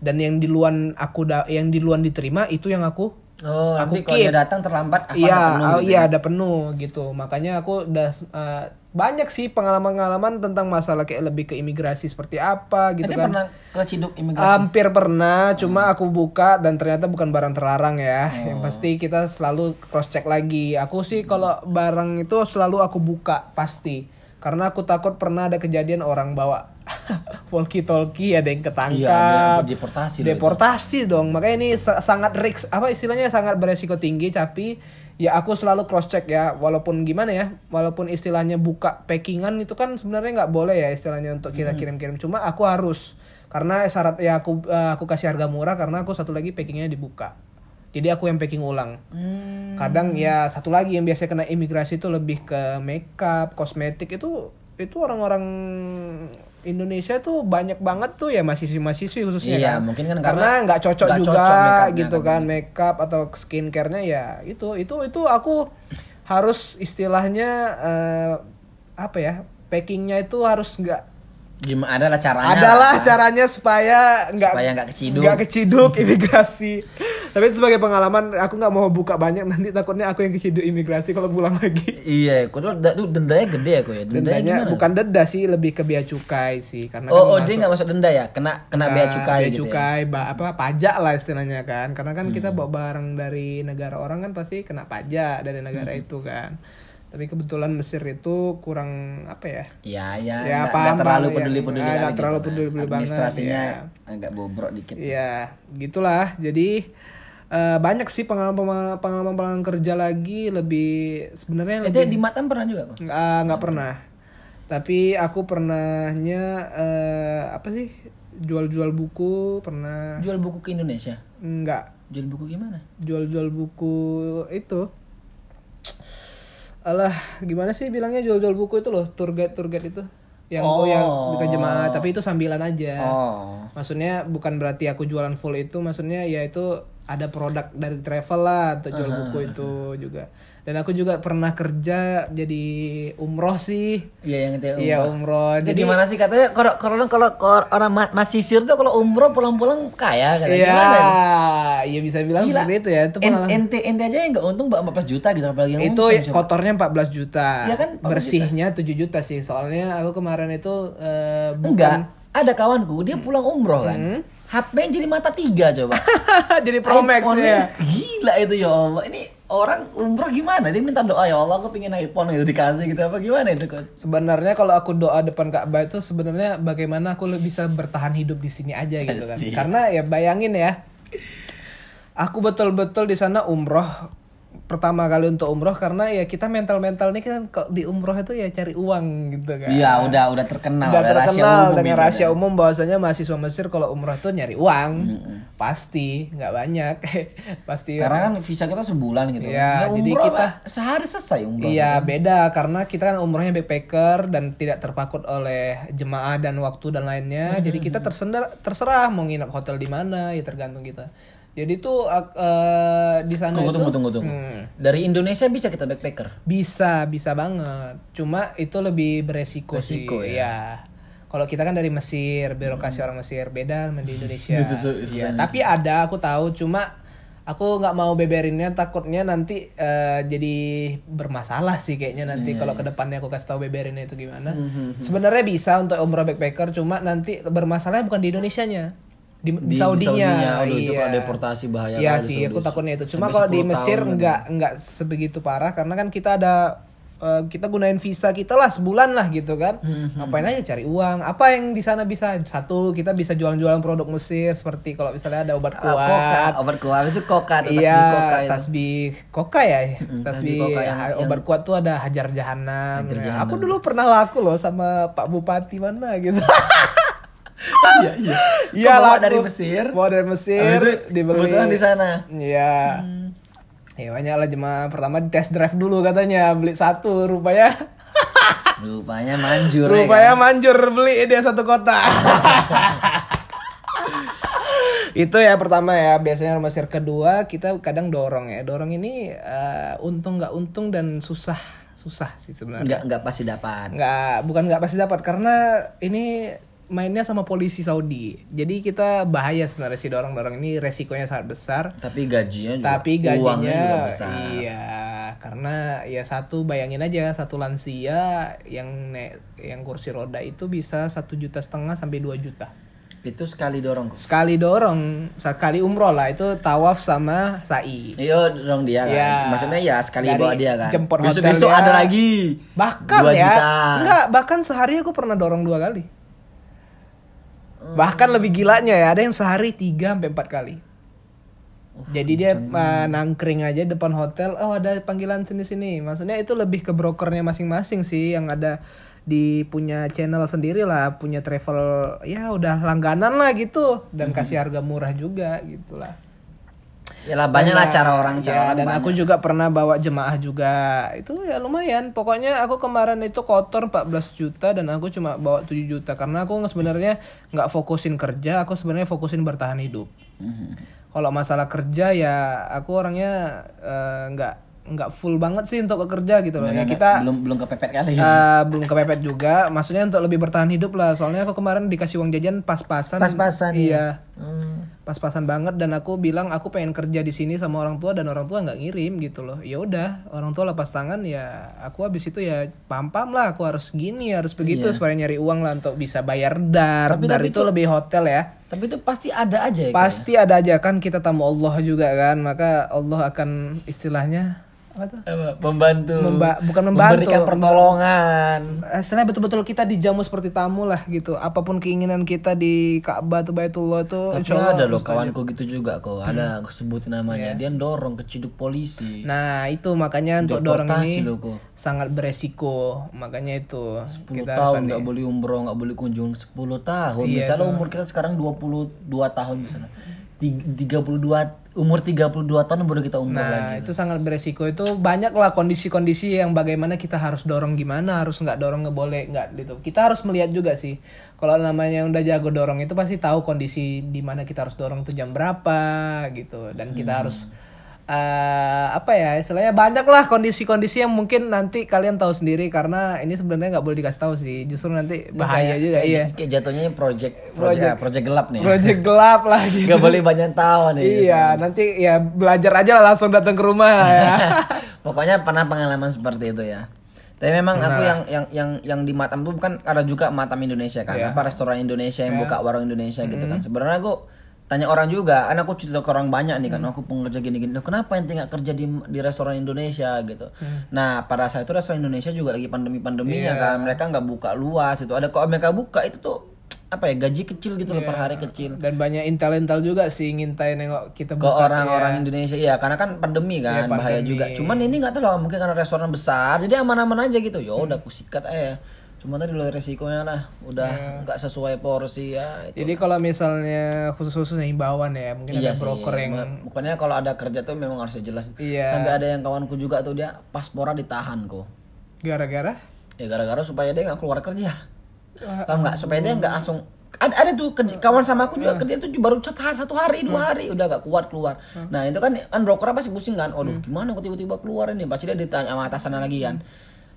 Dan yang di luar aku da yang di luar diterima itu yang aku Oh, Aku nanti kalau datang terlambat apa iya penuh oh, gitu iya ya? ada penuh gitu makanya aku udah eh, banyak sih pengalaman-pengalaman tentang masalah kayak lebih ke imigrasi seperti apa gitu Ente kan pernah ke Ciduk imigrasi? Hampir pernah, cuma aku buka dan ternyata bukan barang terlarang ya. Yang pasti kita selalu cross check lagi. Aku sih kalau barang itu selalu aku buka pasti. Karena aku takut pernah ada kejadian orang bawa walkie talkie ada yang Iya, ada ketangkap. yang deportasi Deportasi dong. Makanya ini sa- sangat risk apa istilahnya sangat beresiko tinggi tapi ya aku selalu cross check ya walaupun gimana ya walaupun istilahnya buka packingan itu kan sebenarnya nggak boleh ya istilahnya untuk kita kirim-kirim cuma aku harus karena syarat ya aku eh, aku kasih harga murah karena aku satu lagi packingnya dibuka jadi aku yang packing ulang Hmm. kadang ya satu lagi yang biasanya kena imigrasi itu lebih ke makeup kosmetik itu itu orang-orang Indonesia tuh banyak banget tuh ya mahasiswi-mahasiswi khususnya Iya, kan mungkin kan karena nggak cocok nggak juga cocok makeupnya gitu kan. kan makeup atau skincare-nya ya itu itu itu aku harus istilahnya eh, apa ya packingnya itu harus nggak Gimana adalah caranya? adalah lah. caranya supaya nggak Supaya nggak keciduk. nggak keciduk imigrasi tapi itu sebagai pengalaman aku nggak mau buka banyak nanti takutnya aku yang keciduk imigrasi kalau pulang lagi Iya, kok tuh da- tuh dendanya gede kok ya. Dendanya, dendanya gimana? bukan denda sih lebih ke bea cukai sih karena Oh, oh kan dia nggak masuk denda ya? Kena kena bea cukai bea gitu ya. cukai, ba- apa pajak lah istilahnya kan karena kan Hmm. kita bawa barang dari negara orang kan pasti kena pajak dari negara Hmm. itu kan tapi kebetulan Mesir itu kurang apa ya Iya, ya, Ya, nggak- paham, nggak terlalu ya. peduli-peduli kali nggak terlalu gitu. peduli-peduli banget, Administrasinya ya. agak bobrok dikit. Iya, gitulah. Jadi eh, banyak sih pengalaman pengalaman kerja lagi lebih sebenarnya Itu lebih di Matam pernah juga kok? nggak nggak pernah. Tapi aku pernahnya eh, apa sih jual-jual buku pernah Jual buku ke Indonesia. nggak Jual buku gimana? jual-jual buku itu alah gimana sih bilangnya jual-jual buku itu loh tour guide tour guide itu? Yang oh, yang bukan jemaah tapi itu sambilan aja. Oh. maksudnya bukan berarti aku jualan full itu maksudnya ya itu ada produk dari travel lah untuk jual buku itu juga dan aku juga pernah kerja jadi umroh sih Iya yang itu. iya umroh Itu jadi gimana sih katanya kalau kalau kalau orang ma- masisir tuh kalau umroh pulang-pulang kaya katanya. iya iya bisa bilang Gila. seperti itu ya itu En- ente ente aja yang nggak untung 14 juta gitu apalagi yang itu untung, kotornya 14 juta Iya kan, 14 bersihnya 7 juta sih soalnya aku kemarin itu Enggak, bukan ada kawanku dia pulang umroh kan. HP jadi mata tiga coba. jadi Pro Max ya Gila itu ya Allah. Ini orang umroh gimana? Dia minta doa ya Allah aku pengen iPhone gitu dikasih gitu apa gimana itu kok? sebenarnya kalau aku doa depan Ka'bah itu sebenarnya bagaimana aku lebih bisa bertahan hidup di sini aja gitu kan Asik. karena ya bayangin ya aku betul-betul di sana umroh pertama kali untuk umroh karena ya kita mental-mental nih kan kok di umroh itu ya cari uang gitu kan Iya, udah udah terkenal, udah udah rahasia terkenal umum dengan rahasia kan. umum bahwasanya mahasiswa Mesir kalau umroh tuh nyari uang pasti nggak banyak pasti Karena kan visa kita sebulan gitu. Iya, Ya, jadi umroh kita- apa, sehari selesai umroh. Iya beda karena kita kan umrohnya backpacker dan tidak terpaku oleh jemaah dan waktu dan lainnya. Hmm, Jadi kita terserah terserah mau nginap hotel di mana ya tergantung kita. Jadi tuh eh, di sana Tunggu itu tunggu tunggu tunggu. Hmm. Dari Indonesia bisa kita backpacker. bisa bisa banget. Cuma itu lebih beresiko Resiko, sih. ya? Iya. Kalau kita kan dari Mesir, birokrasi orang Mesir beda sama di Indonesia. Susu- Iya, tapi ada aku tahu cuma aku nggak mau beberinnya takutnya nanti eh, jadi bermasalah sih kayaknya nanti kalau ke depannya aku kasih tahu beberinnya itu gimana sebenarnya bisa untuk umroh backpacker cuma nanti bermasalahnya bukan di Indonesia nya di, di, Di- di Saudinya, itu iya. kalau deportasi bahaya Iya sih aku takutnya itu cuma kalau di 10 Mesir nggak nggak sebegitu parah karena kan kita ada eh, kita gunain visa kita lah sebulan lah gitu kan Hmm, ngapain aja cari uang apa yang di sana bisa satu kita bisa jualan-jualan produk Mesir seperti kalau misalnya ada obat Ah, Koka, kuat obat kuat, habis itu koka, atau tasbih Iya, koka itu. tasbih koka ya, tasbih tasbih koka ya, yang- yang- obat kuat tuh ada hajar jahanam. Hajar Ya. Aku dulu pernah laku loh sama Pak Bupati mana gitu. Iya, iya. Iya laku. dari Mesir? Bawa dari Mesir, Habis itu dibeli. kebetulan di sana. Iya. Ya banyak lah jemaah pertama di test drive dulu katanya beli satu rupanya Rupanya manjur ya rupanya kan? manjur beli dia satu kota itu ya pertama ya biasanya rumah share kedua kita kadang dorong ya dorong ini eh, untung nggak untung dan susah susah sih sebenarnya Enggak enggak pasti dapat. nggak bukan nggak pasti dapat karena ini mainnya sama polisi Saudi jadi kita bahaya sebenarnya sih dorong dorong ini resikonya sangat besar Tapi gajinya juga tapi uangnya gajinya juga besar. iya karena ya satu bayangin aja satu lansia yang ne- yang kursi roda itu bisa satu juta setengah sampai 2 juta Itu sekali dorong sekali dorong sekali umroh lah itu tawaf sama sa'i Iya dorong dia kan. Iya. Maksudnya ya sekali Dari bawa dia kan. jemput besok hotel besok dia. ada lagi. bahkan 2 ya juta. enggak bahkan sehari aku pernah dorong dua kali Hmm. bahkan lebih gilanya ya ada yang sehari 3 sampai empat kali jadi dia uh, nangkring aja depan hotel oh ada panggilan sini sini maksudnya itu lebih ke brokernya masing-masing sih yang ada di punya channel sendiri lah punya travel ya udah langganan lah gitu dan Hmm. kasih harga murah juga gitulah Yalah banyak lah cara orang ya, cara orang dan banyak. aku juga pernah bawa jemaah juga. Itu ya lumayan. Pokoknya aku kemarin itu kotor 14 juta dan aku cuma bawa 7 juta. Karena aku sebenarnya nggak fokusin kerja aku sebenarnya fokusin bertahan hidup. Mhm. kalau masalah kerja ya aku orangnya eh, nggak nggak full banget sih untuk kerja gitu loh. Ya kita belum belum kepepet kali. eh, belum kepepet juga. Maksudnya untuk lebih bertahan hidup lah. Soalnya aku kemarin dikasih uang jajan pas-pasan. Pas-pasan, iya. Hmm. Pas-pasan banget dan aku bilang aku pengen kerja di sini sama orang tua dan orang tua nggak ngirim gitu loh. Ya udah orang tua lepas tangan ya aku habis itu ya pam pam lah aku harus gini harus begitu supaya nyari uang lah untuk bisa bayar dar. Dar itu lebih hotel ya. Tapi itu pasti ada aja ya. pasti ada aja kan kita tamu Allah juga kan maka Allah akan istilahnya apa tuh? Membantu. Memba- bukan membantu. Memberikan pertolongan. Istilahnya betul-betul kita dijamu seperti tamu lah gitu apa pun keinginan kita di Ka'bah atau Baitullah itu Tapi Allah ada loh kawanku gitu juga kok. Ada sebutin namanya. Dia dorong ke ciduk polisi. Nah itu makanya untuk dorong ini loh kok. sangat beresiko makanya itu 10 kita tahun nggak boleh umroh, nggak boleh kunjung 10 tahun. Iya, misalnya umur kita sekarang 22 tahun misalnya. Ti- 32 umur 32 tahun baru kita umroh lagi. Nah itu sangat beresiko itu banyak lah kondisi-kondisi yang bagaimana kita harus dorong gimana harus nggak dorong nggak boleh nggak gitu kita harus melihat juga sih kalau namanya udah jago dorong itu pasti tahu kondisi di mana kita harus dorong itu jam berapa gitu dan kita Hmm. harus eh, apa ya istilahnya banyak lah kondisi-kondisi yang mungkin nanti kalian tahu sendiri karena ini sebenarnya nggak boleh dikasih tahu sih justru nanti bahaya juga Kayak- iya Kayak jatuhnya project project, ah, project gelap nih. project gelap lah gitu Gak boleh banyak tahu nih. Iya, nanti ya belajar aja lah langsung datang ke rumah ya. Pokoknya pernah pengalaman seperti itu ya. Tapi memang aku yang yang yang yang di Matam tuh bukan ada juga Matam Indonesia kan, Iya. apa restoran Indonesia yang buka warung Indonesia gitu Mm-hmm. kan. Sebenarnya aku tanya orang juga, kan aku cerita ke orang banyak nih kan, aku pengerja gini-gini. "Loh, Kenapa ente nggak kerja di di restoran Indonesia gitu? Mm. Nah pada saat itu restoran Indonesia juga lagi pandemi-pandeminya Iya. kan, mereka nggak buka luas itu. Ada kalau mereka buka itu tuh apa ya gaji kecil gitu loh per Iya. hari kecil. Dan banyak intel-intel juga sih ngintai nengok kita ke orang-orang Indonesia ya karena kan pandemi kan Iya, bahaya pandemi. juga cuman ini nggak tahu mungkin karena restoran besar jadi aman-aman aja gitu ya udah aku sikat aja cuma tadi lo resikonya lah udah Iya. nggak sesuai porsi ya itu. Jadi kalau misalnya khusus-khusus himbauan ya, mungkin iya ada sih broker yang pokoknya kalau ada kerja tuh memang harus jelas. Iya. sampai ada yang kawanku juga tuh dia paspornya ditahan kok. Gara-gara? Ya gara-gara supaya dia nggak keluar kerja. Paham nggak? Supaya dia nggak langsung ada ada tuh kerja- kawan sama aku juga kerja tuh baru satu hari, satu hari dua hari udah gak kuat keluar. Nah itu kan kan broker pasti pusing kan? Waduh gimana kok tiba-tiba keluar ini? Pasti dia ditanya sama atasannya lagi kan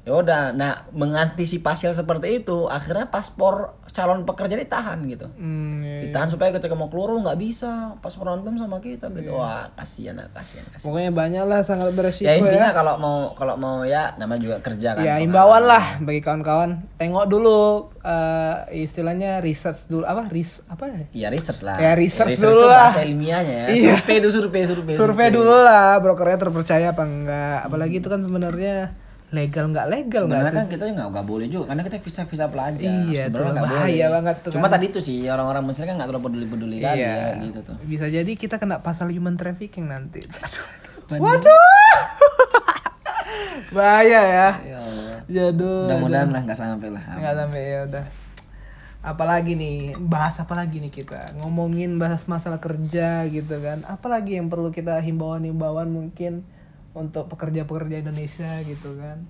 Ya udah, nah mengantisipasi hal seperti itu, akhirnya paspor calon pekerja ditahan gitu. Hmm, iya. Ditahan supaya ketika mau keluar nggak bisa paspor nonton sama kita gitu. Wah, kasihan lah, kasihan, kasihan. Pokoknya banyak lah sangat beresiko Ya ya. intinya kalau mau kalau mau ya namanya juga kerja kan. Ya imbauan lah bagi kawan-kawan. Tengok dulu eh, istilahnya research dulu apa ris apa ya? Iya research lah. Ya, research itu dulu lah. bahasa ilmiahnya ya. Iya. Survei dulu survei survei. Survei dulu lah brokernya terpercaya apa enggak. Apalagi itu kan sebenarnya legal nggak legal Sebenarnya kan kita nggak nggak boleh juga karena kita visa visa pelajar. Iya, Sebenarnya nggak bahaya boleh. banget tuh Cuma kan. tadi itu sih orang-orang Mesir kan nggak terlalu peduli peduli Iya. ya gitu tuh. Bisa jadi kita kena pasal human trafficking nanti. Waduh. Bahaya ya. Ya. Mudah-mudahan lah nggak sampai lah. nggak sampai ya udah apalagi nih bahas apa lagi nih kita ngomongin bahas masalah kerja gitu kan apalagi yang perlu kita himbauan-himbauan mungkin untuk pekerja-pekerja Indonesia gitu kan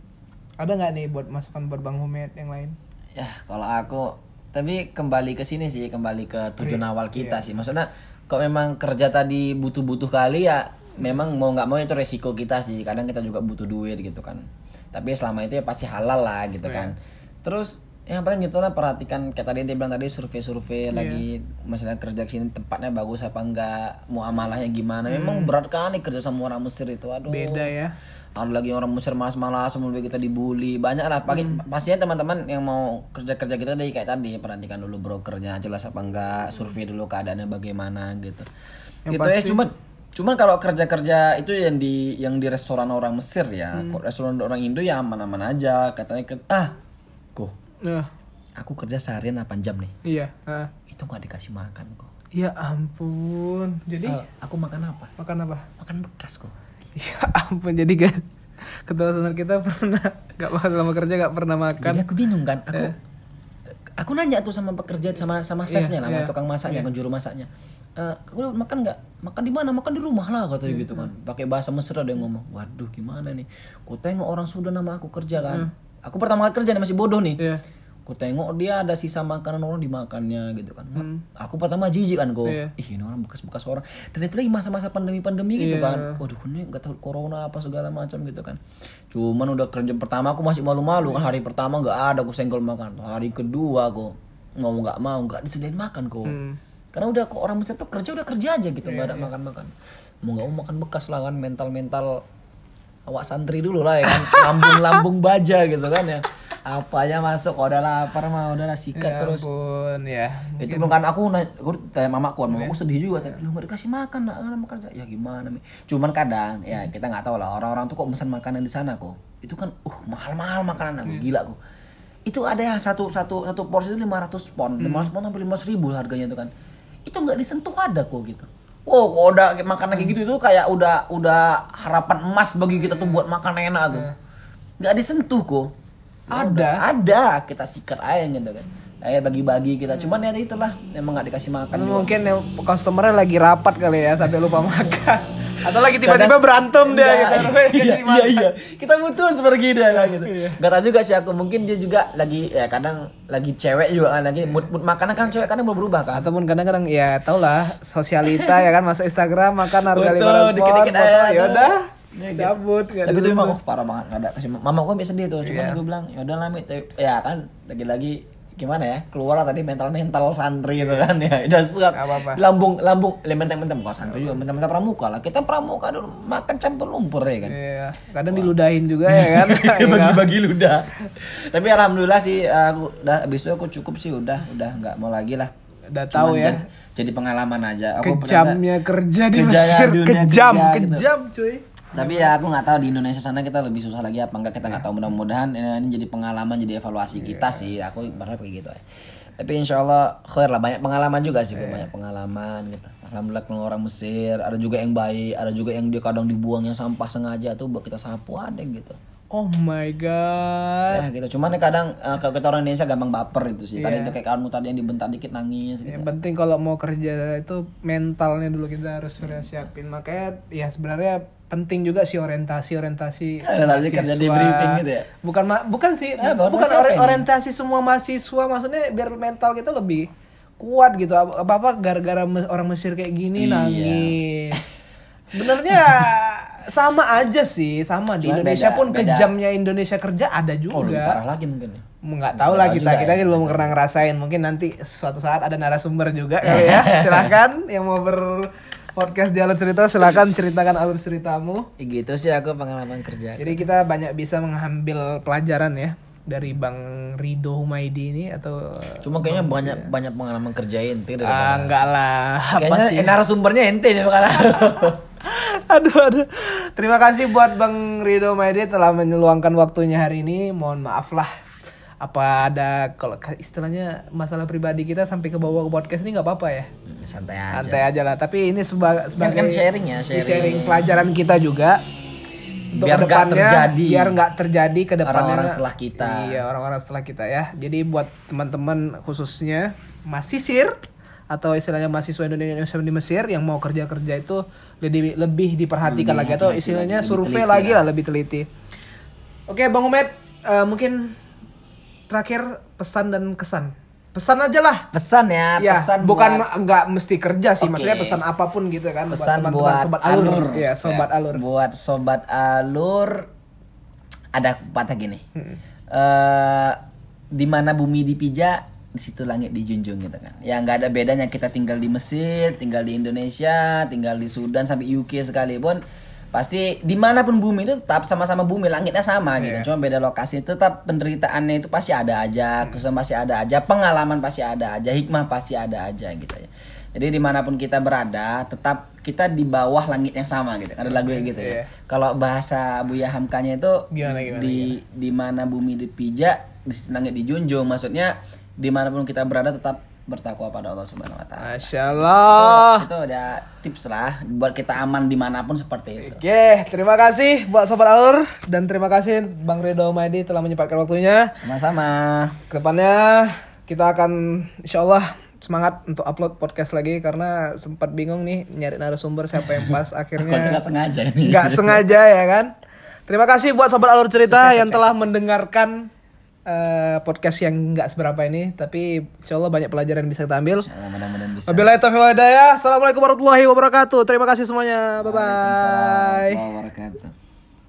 ada nggak nih buat masukan buat Bang Humed yang lain Ya kalau aku tapi kembali ke sini sih kembali ke tujuan Iya. awal kita sih. Maksudnya kok memang kerja tadi butuh-butuh kali ya memang mau nggak mau itu resiko kita sih. Kadang kita juga butuh duit gitu kan. Tapi selama itu ya pasti halal lah gitu kan. Terus yang paling gitu lah perhatikan kayak tadi yang bilang tadi survei-survei lagi misalnya kerja ke sini tempatnya bagus apa enggak muamalahnya gimana. Memang berat kali kerja sama orang Mesir itu aduh. Beda ya. Ada lagi orang Mesir malas-malas sebelum kita dibully banyak lah. Pagi pastinya teman-teman yang mau kerja-kerja kita tadi kayak tadi perhatikan dulu brokernya jelas apa enggak survei dulu keadaannya bagaimana gitu. Yang gitu ya cuman cuman kalau kerja-kerja itu yang di yang di restoran orang Mesir ya kok restoran orang Indo ya aman-aman aja. Katanya ah kok nah aku kerja seharian 8 jam nih. Iya ah. itu nggak dikasih makan kok. Ya ampun. Jadi Eh, aku makan apa? Makan apa? Makan bekas kok. Ya ampun jadi guys ketua senat kita pernah nggak makan selama kerja nggak pernah makan. Jadi aku bingung kan, aku aku nanya tuh sama pekerja sama sama chefnya lah, sama iya, tukang masaknya, kan juru masaknya. Eh, aku makan nggak? Makan di mana? Makan di rumah lah katanya gitu kan. Pakai bahasa Mesir ada yang ngomong, waduh gimana nih? Ku tengok orang sudah nama aku kerja kan. Aku pertama kali kerja nih masih bodoh nih. Iya. Ku tengok dia ada sisa makanan orang dimakannya gitu kan. Aku pertama jijik kan kok. Iya. Ih ini orang bekas-bekas orang. Dan itu lagi masa-masa pandemi-pandemi gitu kan. Waduh ini nggak tahu corona apa segala macam gitu kan. Cuman udah kerja pertama aku masih malu-malu kan hari pertama nggak ada aku senggol makan. Hari kedua aku mau nggak mau nggak disediain makan kok. Karena udah kok orang Mesir tuh kerja udah kerja aja gitu nggak ada makan-makan. Mau nggak mau makan bekas lah kan mental-mental awak santri dulu lah ya kan? Lambung-lambung baja gitu kan ya. Apanya masuk? Oh, udah lapar mah udahlah sikat ya terus. ampun ya. Itu belum kan aku aku tanya mamaku mamaku sedih juga tadi lu nggak dikasih makan nak anak kerja ya gimana mi? Cuman kadang ya kita nggak tahu lah orang-orang tuh kok pesan makanan di sana kok. Itu kan uh mahal-mahal makanan aku gila kok itu ada yang satu satu satu porsi itu 500 pon. 500 pon sampai 500 ribu harganya itu kan. Itu nggak disentuh ada kok gitu Oh, kok udah makanan kayak gitu itu kayak udah udah harapan emas bagi kita tuh buat makan enak tuh. Nggak disentuh kok. Ada? ada kita sikat aja gitu kan. Kayak bagi-bagi kita. Cuman ya itulah emang nggak dikasih makan. Kan juga. mungkin yang customernya lagi rapat kali ya sampai lupa makan. Atau lagi tiba-tiba berantem dia Enggak, gitu. iya, iya, iya. Kita butuh seperti dia kan gitu. Gak tau juga sih aku mungkin dia juga lagi ya kadang lagi cewek juga kan lagi mood mood makanan kan cewek kadang berubah kan. Ataupun kadang-kadang ya tau lah sosialita ya kan masuk Instagram makan harga lima ratus ya udah Ya, gitu. cabut nggak Tapi itu emang oh, parah banget nggak ada kasih mama gue biasa dia tuh cuman gue bilang ya udah lah Mit." ya kan lagi-lagi gimana ya keluar tadi mental mental santri itu kan ya udah suka lambung lambung lementeng menteng bukan santri juga menteng menteng pramuka lah kita pramuka dulu makan campur lumpur ya kan Iya, kadang diludahin juga ya kan. Dia bagi-bagi ludah. Tapi alhamdulillah sih aku udah abis itu aku cukup sih udah udah nggak mau lagi lah. Udah tahu Cuman ya. Jadi, jadi pengalaman aja. Aku pernah- Kejamnya kerja di Kerjanya Mesir, dunia kejam, kerja gitu. kejam cuy. Tapi ya aku nggak tahu di Indonesia sana kita lebih susah lagi apa enggak kita nggak tahu mudah-mudahan ini, ini jadi pengalaman jadi evaluasi kita sih aku berharap kayak gitu ya. Tapi insya Allah khair lah banyak pengalaman juga sih gua banyak pengalaman gitu. Alhamdulillah kalau orang Mesir ada juga yang baik ada juga yang dia kadang dibuangnya sampah sengaja tuh buat kita sapu ada gitu. Oh my god. Ya gitu. Cuman kadang eh, kalau kita orang Indonesia gampang baper itu sih. Tadi itu kayak kamu tadi yang dibentak dikit nangis gitu. Yang penting kalau mau kerja itu mentalnya dulu kita harus sudah siapin. Makanya ya sebenarnya penting juga sih orientasi orientasi. Orientasi kerja di briefing gitu ya? Bukan ma- bukan sih Eh, bukan ori- ini? orientasi semua mahasiswa maksudnya biar mental kita lebih kuat gitu. Apa apa gara-gara orang Mesir kayak gini Iya. nangis. Sebenarnya sama aja sih, sama di Cuman Indonesia beda- pun beda. kejamnya Indonesia kerja ada Oh, lebih juga. parah lagi mungkin ya. nggak tahu lah kita kita ya. belum pernah ngerasain mungkin nanti suatu saat ada narasumber juga kali ya silakan yang mau ber podcast di alur cerita silakan ceritakan alur ceritamu. Ya gitu sih aku pengalaman kerja. jadi kita banyak bisa mengambil pelajaran ya dari bang Rido Humaidi ini atau Cuma kayaknya banyak banyak pengalaman kerja ente dari ah enggak lah. Kayaknya sih? narasumbernya ente nih bukan aduh aduh. Terima kasih buat bang Rido Humaidi telah meluangkan waktunya hari ini. Mohon maaf lah apa ada kalau istilahnya masalah pribadi kita sampai ke bawah ke podcast ini nggak apa-apa ya Santai aja. santai aja lah tapi ini seba- sebagai kan sharing ya, sharing. sharing. pelajaran kita juga untuk Biar nggak terjadi. biar nggak terjadi ke depannya Orang-orang setelah kita. iya orang-orang setelah kita ya jadi buat teman-teman khususnya masisir atau istilahnya mahasiswa Indonesia di Mesir yang mau kerja kerja itu lebih lebih diperhatikan Lebih lagi atau istilahnya survei lagi lah lebih teliti oke bang Umed eh, mungkin terakhir pesan dan kesan pesan aja lah Pesan ya, Ya, pesan bukan buat- nggak mesti kerja sih, Oke. maksudnya pesan apa pun gitu kan pesan teman-teman buat sobat alur. alur. Siap. sobat alur. Buat sobat alur ada patah gini. Eh di mana bumi dipijak, di situ langit dijunjung gitu kan. Ya nggak ada bedanya kita tinggal di Mesir, tinggal di Indonesia, tinggal di Sudan sampai UK sekalipun pasti di mana pun bumi itu tetap sama-sama bumi langitnya sama gitu. Cuma beda lokasi tetap penderitaannya itu pasti ada aja kesusahan pasti ada aja pengalaman pasti ada aja hikmah pasti ada aja gitu ya. Jadi di mana pun kita berada tetap kita di bawah langit yang sama gitu ada lagu gitu ya. Kalau bahasa Buya Hamkanya itu Gimana, gimana, di di mana bumi dipijak di langit dijunjung. Maksudnya di mana pun kita berada tetap bertakwa pada Allah Subhanahu Wa Taala Masya Allah. itu ada tips lah buat kita aman di mana pun seperti itu Oke, terima kasih buat sobat alur dan terima kasih Bang Redo Maidi telah menyempatkan waktunya. sama-sama Ke depannya kita akan insya Allah semangat untuk upload podcast lagi karena sempat bingung nih nyari narasumber siapa yang pas akhirnya nggak sengaja ini nggak sengaja ya kan. Terima kasih buat sobat alur cerita yang telah mendengarkan eh, podcast yang nggak seberapa ini, tapi insya Allah banyak pelajaran yang bisa kita ambil. Insyaallah mudah-mudahan bisa Wabillahi taufiq wal hidayah. Assalamualaikum warahmatullahi wabarakatuh. Terima kasih semuanya. Bye bye. Waalaikumsalam warahmatullahi wabarakatuh